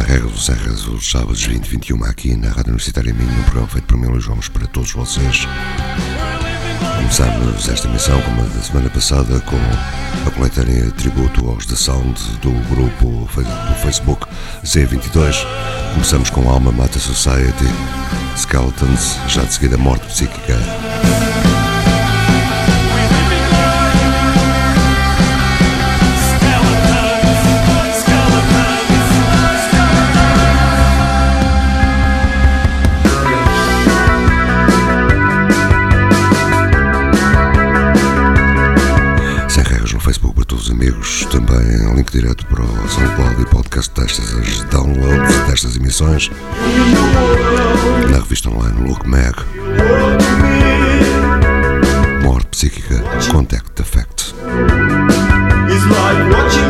Mais uma emissão sem regras, o sem regras, os sábados 20, 21 aqui na Rádio Universitária Minho, um programa feito por mim, Luís Gomes, para todos vocês. Começámos esta emissão, como a da semana passada, com a coletânea tributo aos The Sound do grupo do Facebook Z22. Começamos com Alma Mata Society, Skeletons, já de seguida Morte Psíquica. Para todos os amigos, também link direto para o SoundCloud e podcast destas as downloads destas emissões na revista online Look Mag. Morte psíquica, Contact Effect. It's like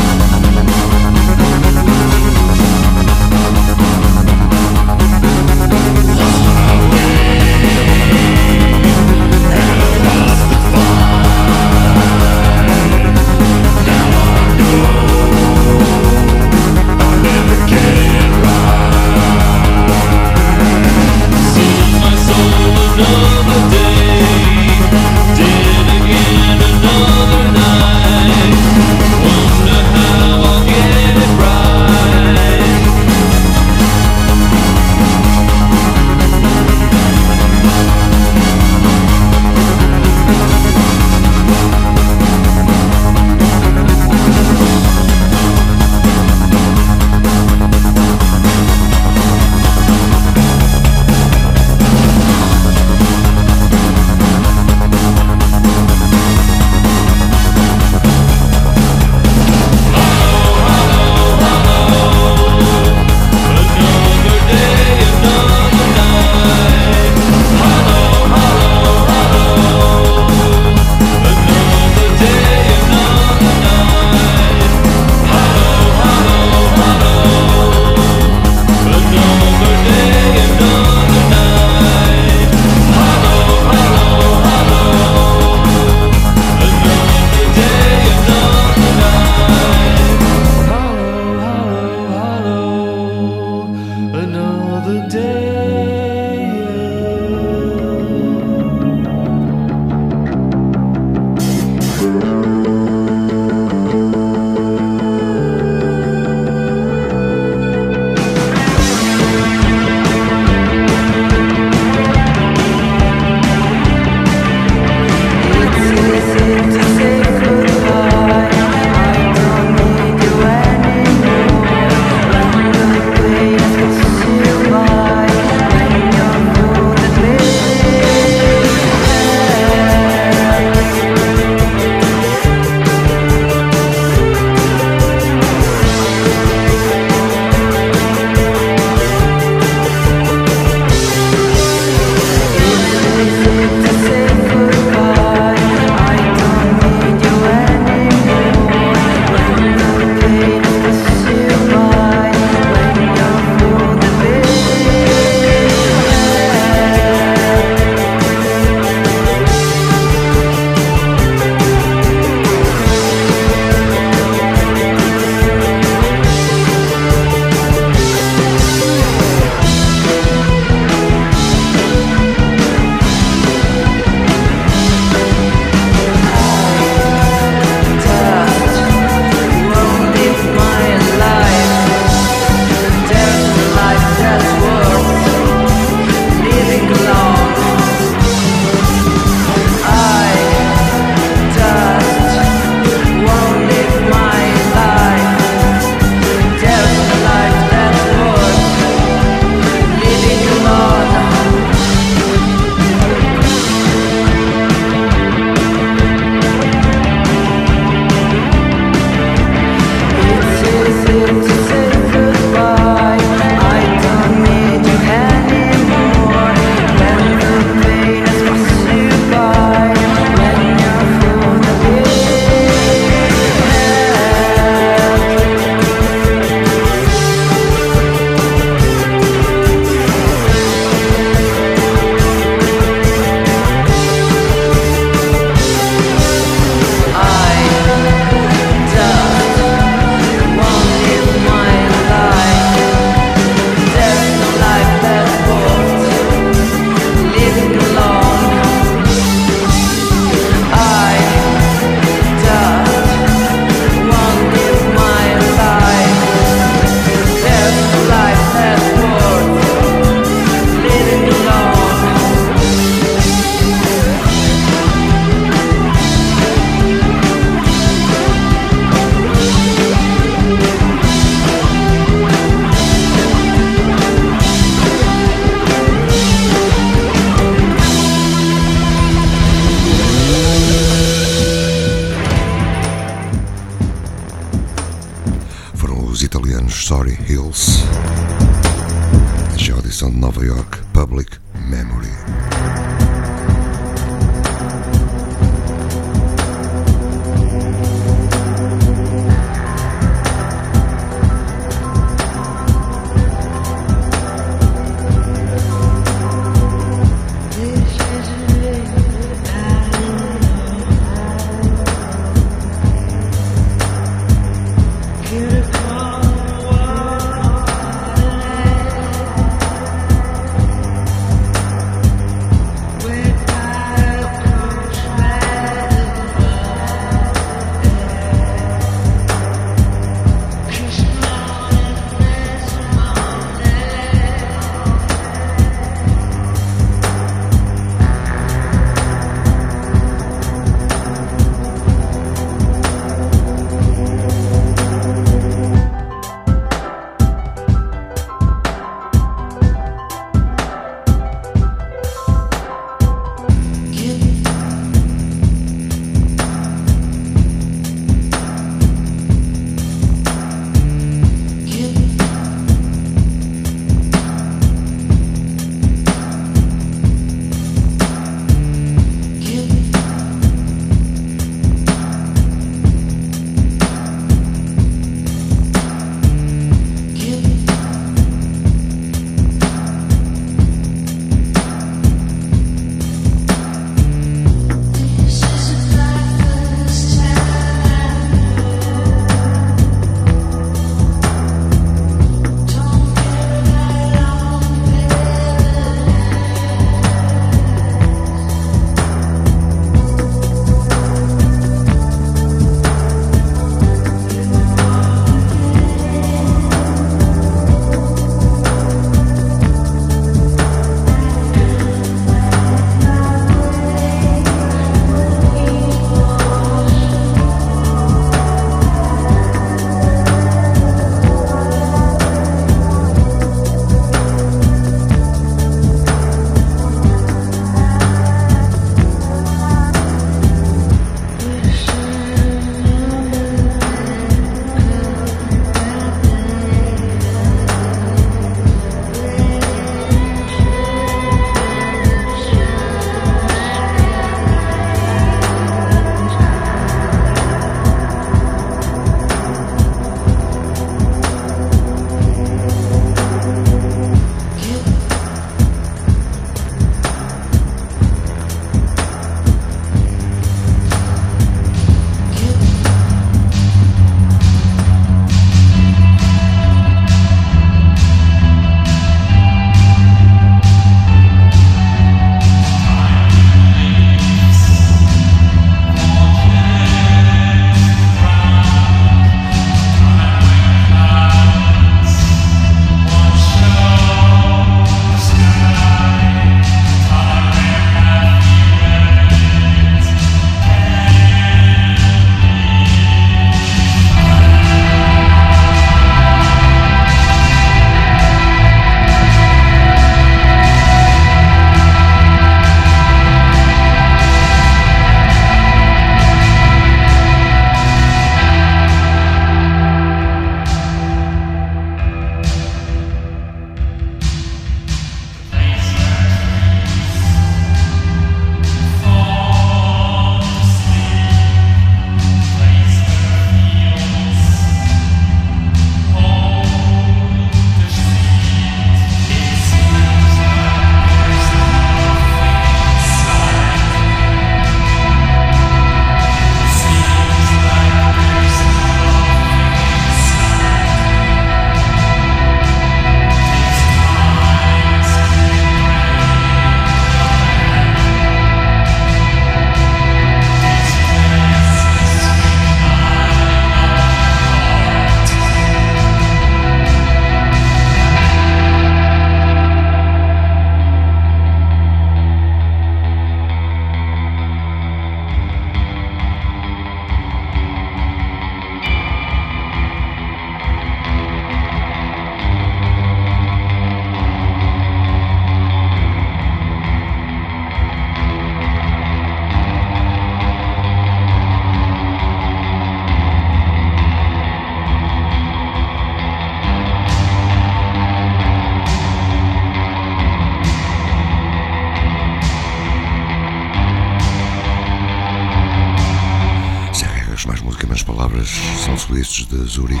palavras. São suíços de Zurich,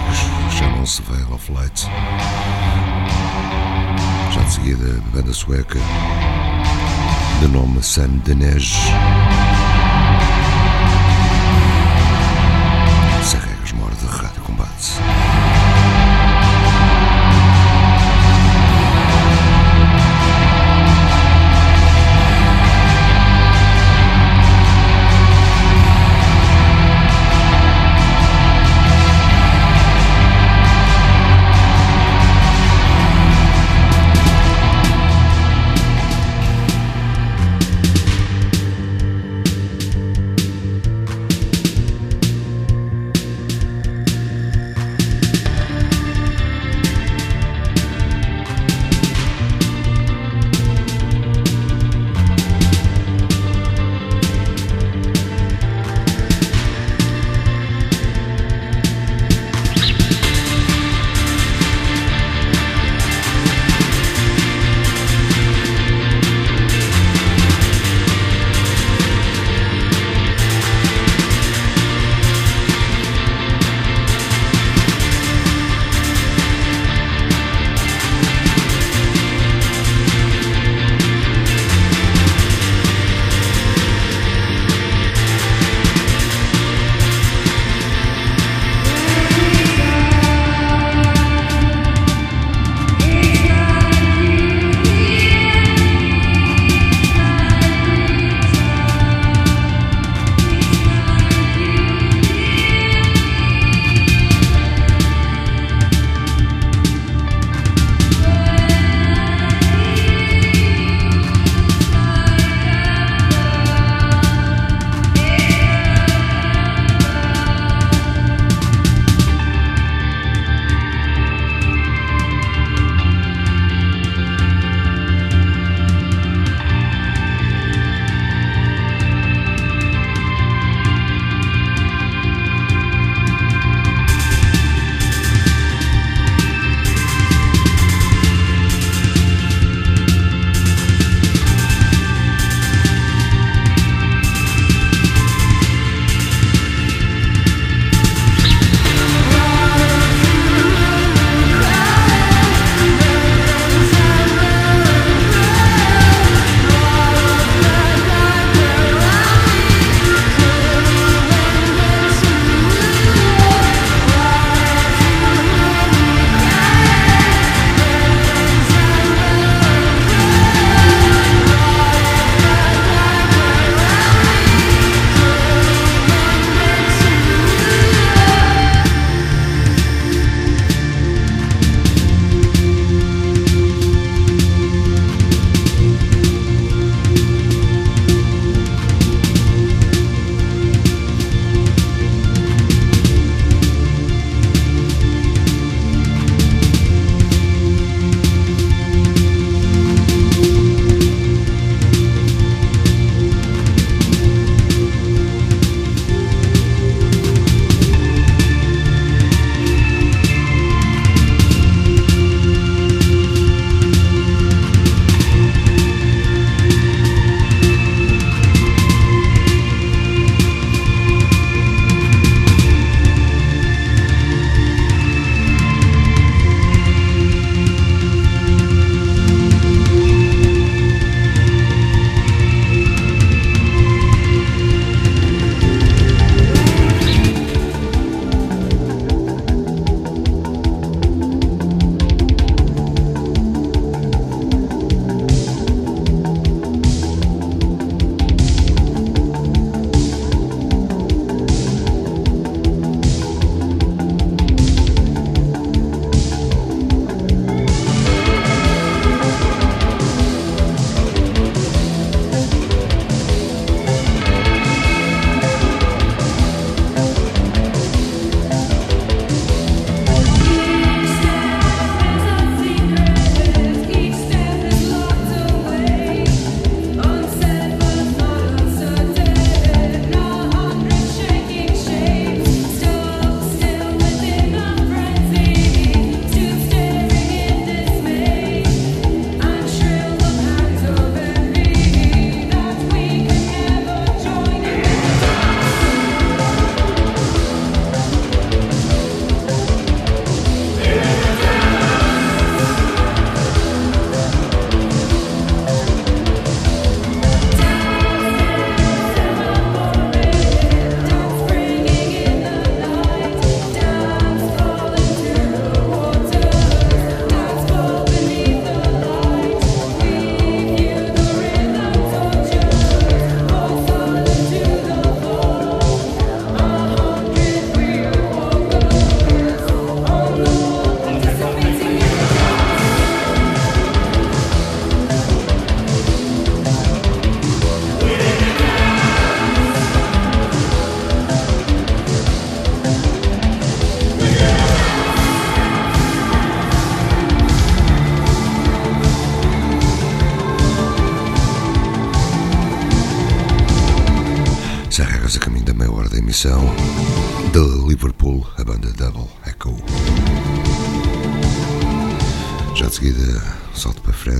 chamam-se Veil of Light. Já de seguida, banda sueca, de nome Sam Denej. Sem regras, mora de rádio combate.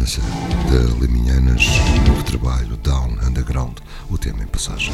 Salto para a França, de Liminhanas, novo trabalho Down Underground, o tema em passagem.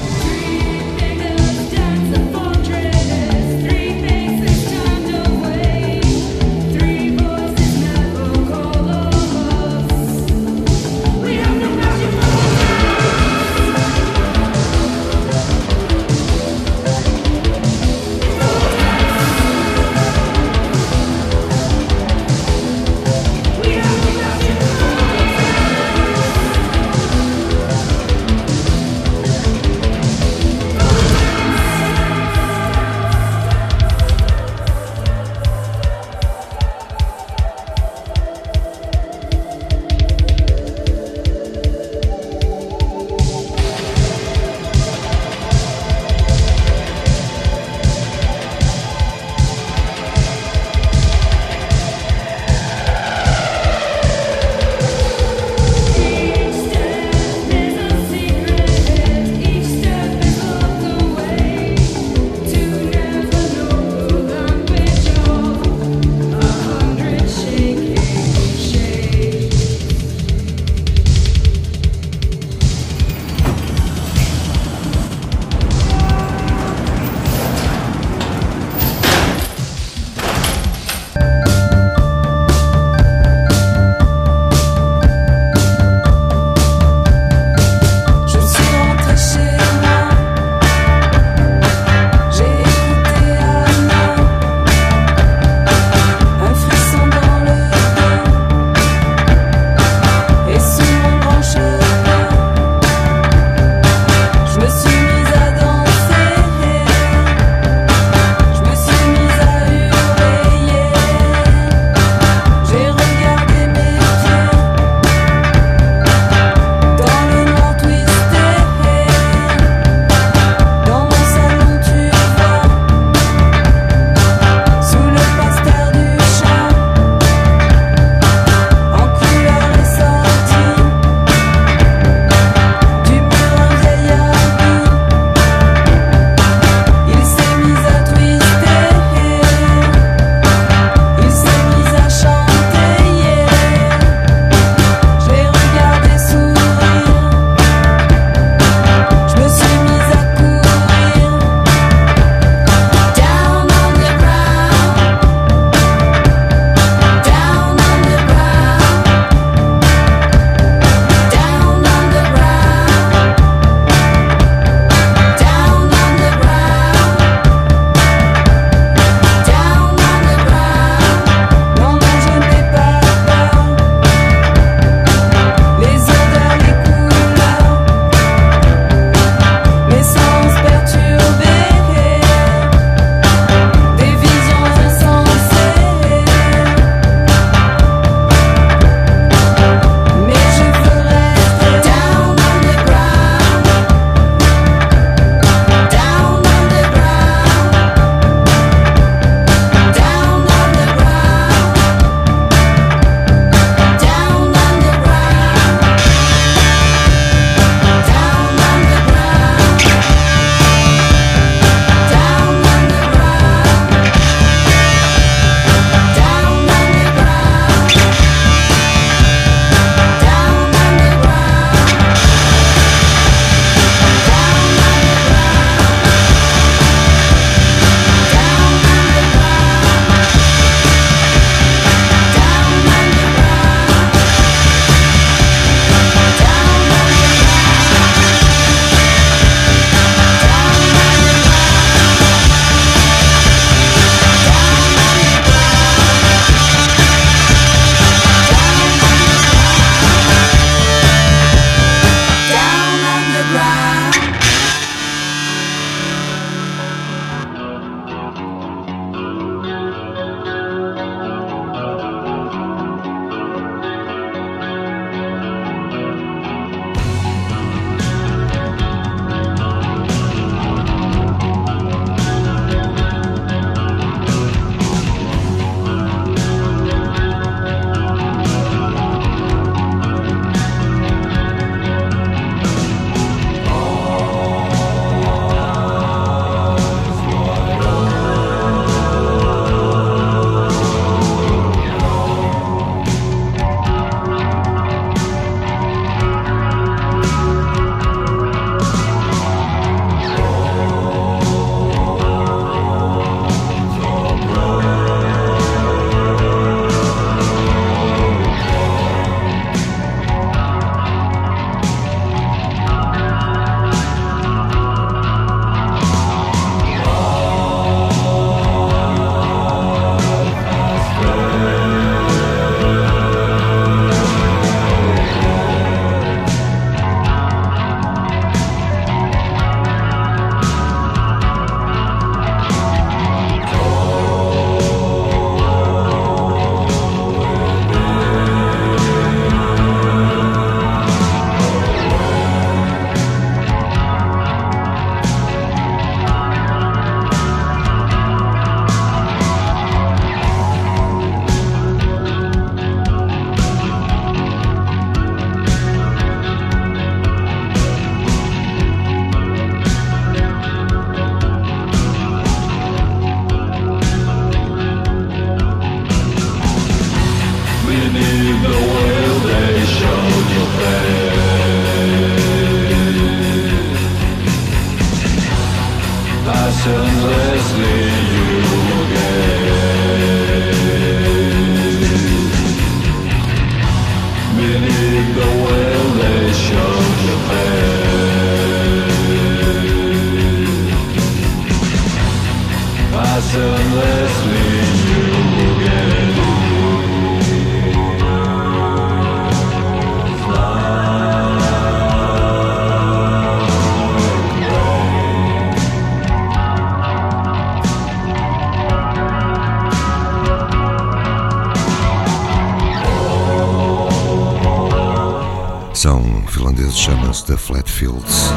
da Flatfields.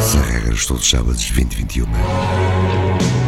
Sem regras, todos os sábados, de 2021.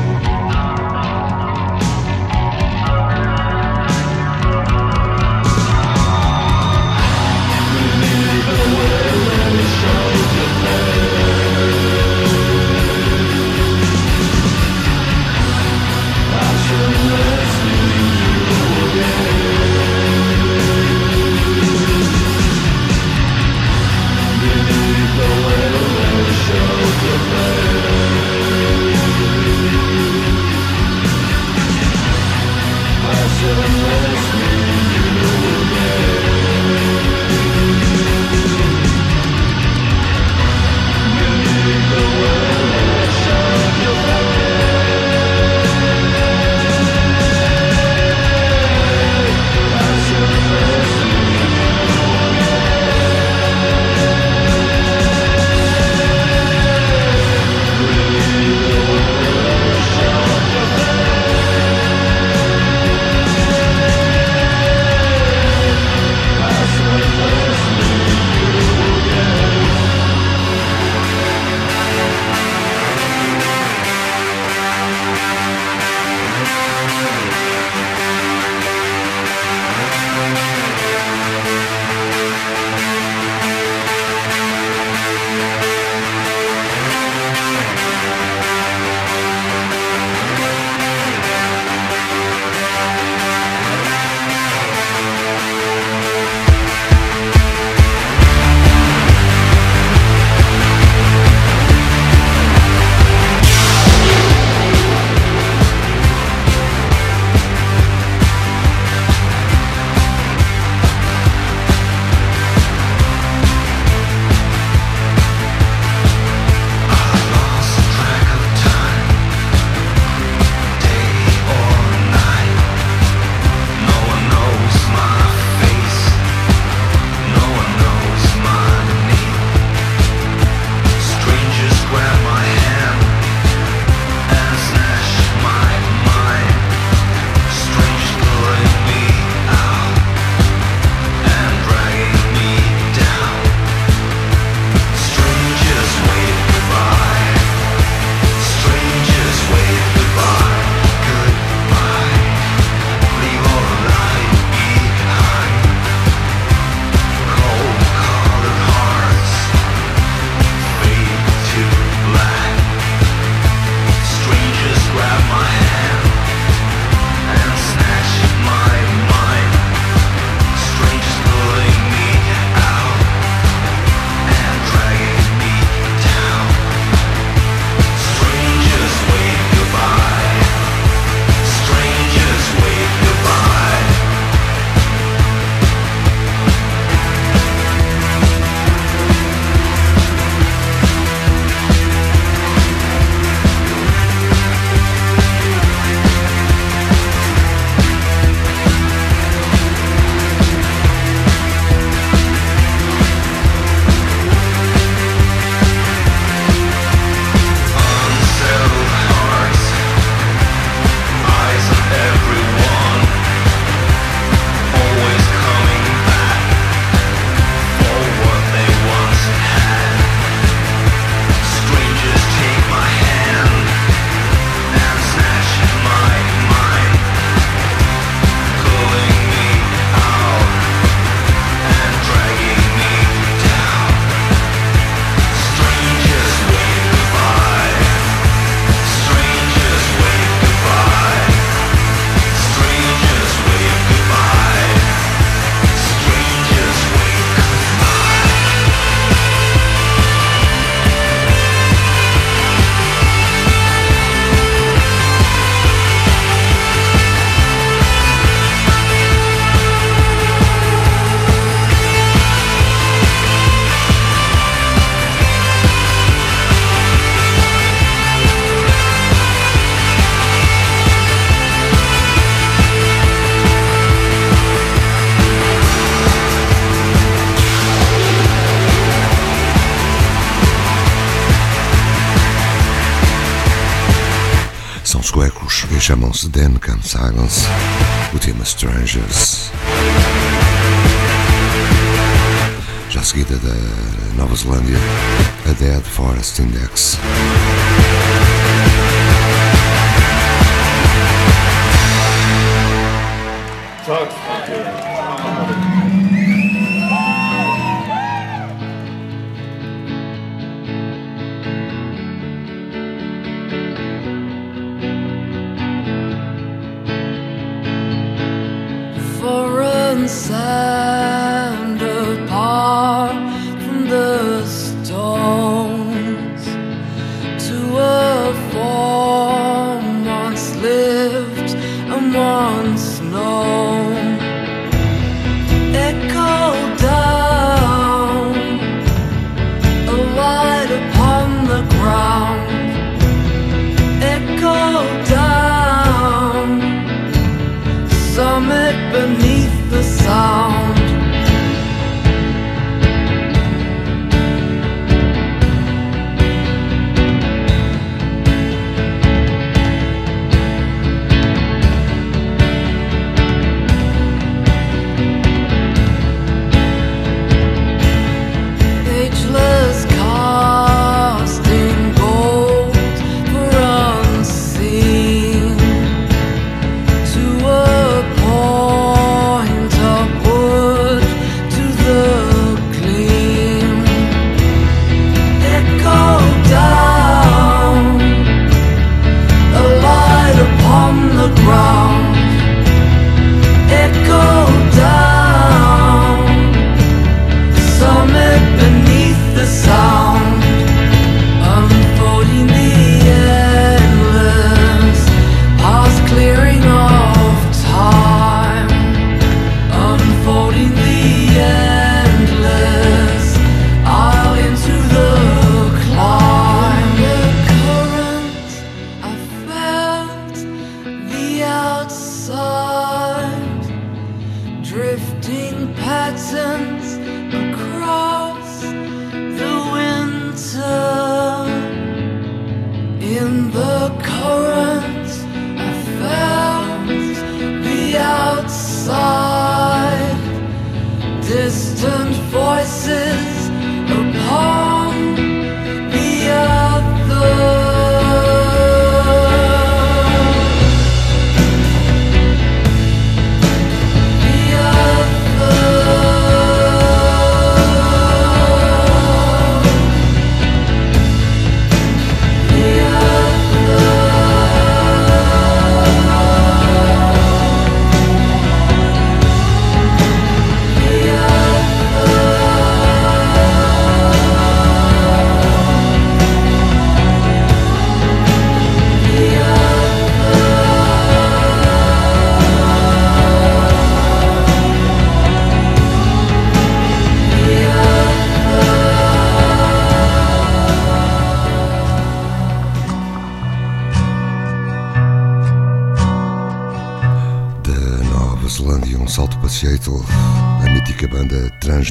Finals o tema Strangers. Já seguida da Nova Zelândia, a Dead Forest Index. Thank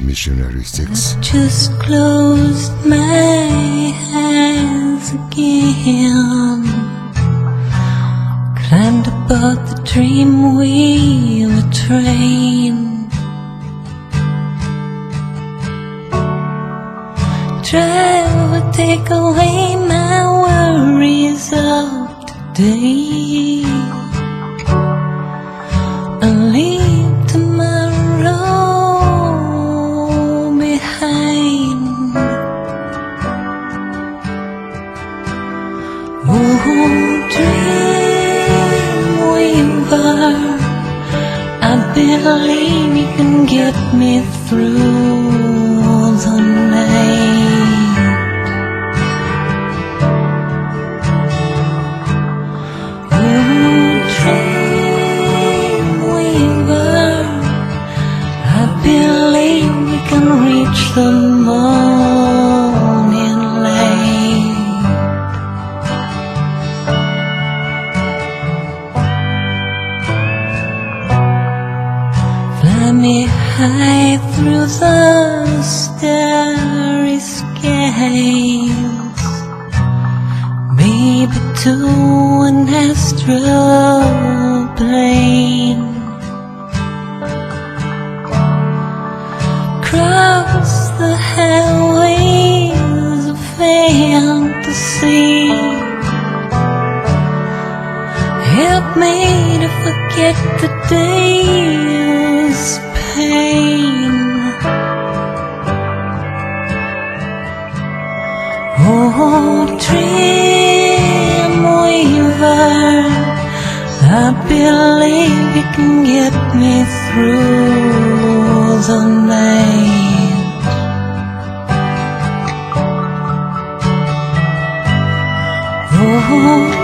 Missionary 6. Just closed my hands again. Climbed aboard the dream wheel train. Drive would take away my worries of today.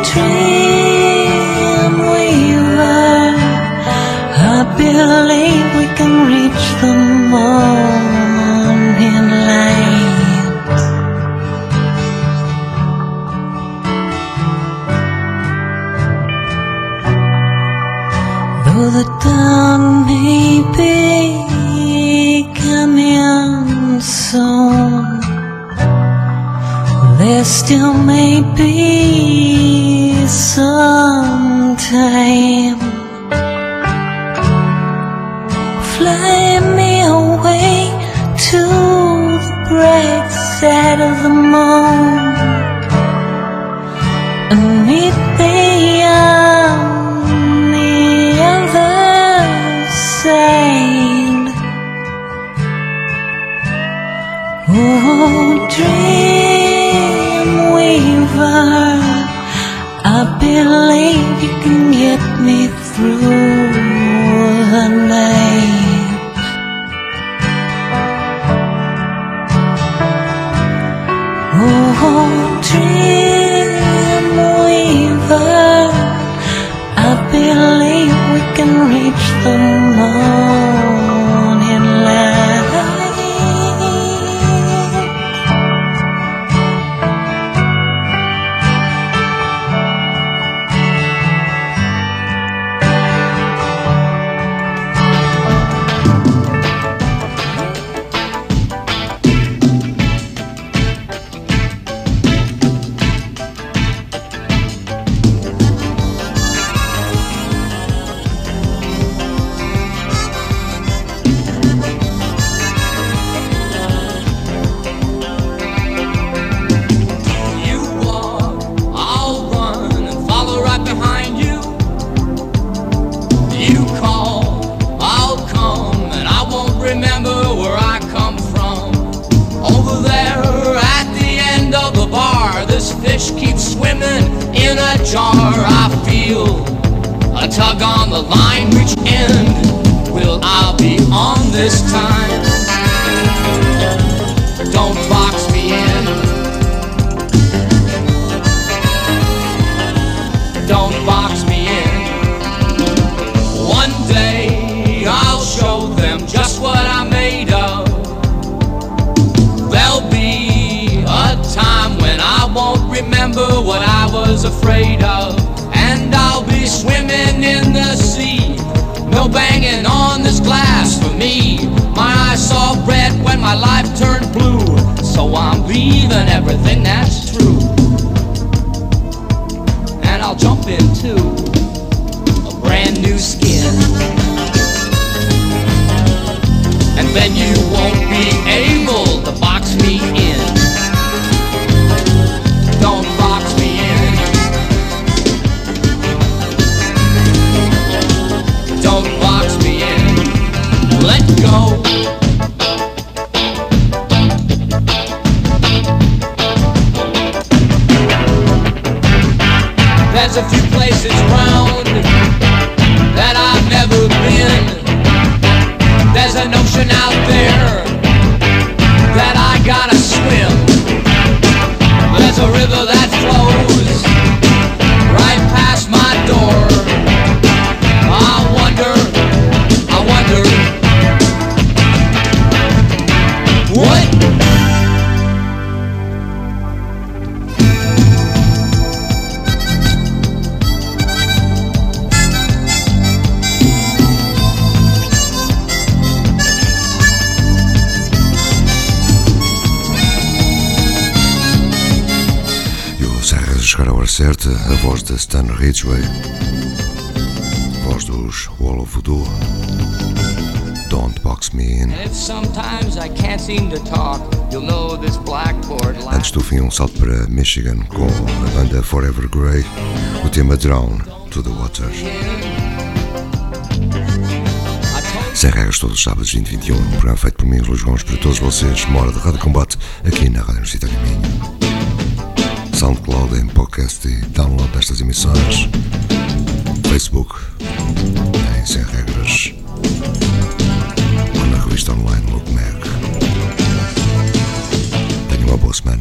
dreamweaver. I believe we can reach the morning light. Though the dawn may be coming soon, there still may be someday now. Certa, a voz de Stan Ridgway, voz dos Wall of Voodoo, Don't Box Me In. And if sometimes I can't seem to talk, you'll know this blackboard Antes do fim, um salto para Michigan com a banda Forever Grey, o tema Drown to the Water. Sem regras todos os sábados 2021, um programa feito por mim, Luís Gomes, para todos vocês, uma hora de Rádio Combate, aqui na Rádio Universitária Minho. SoundCloud em podcast e download destas emissões. Facebook em Sem Regras. Ou na revista online Look Mag. Tenha uma boa semana,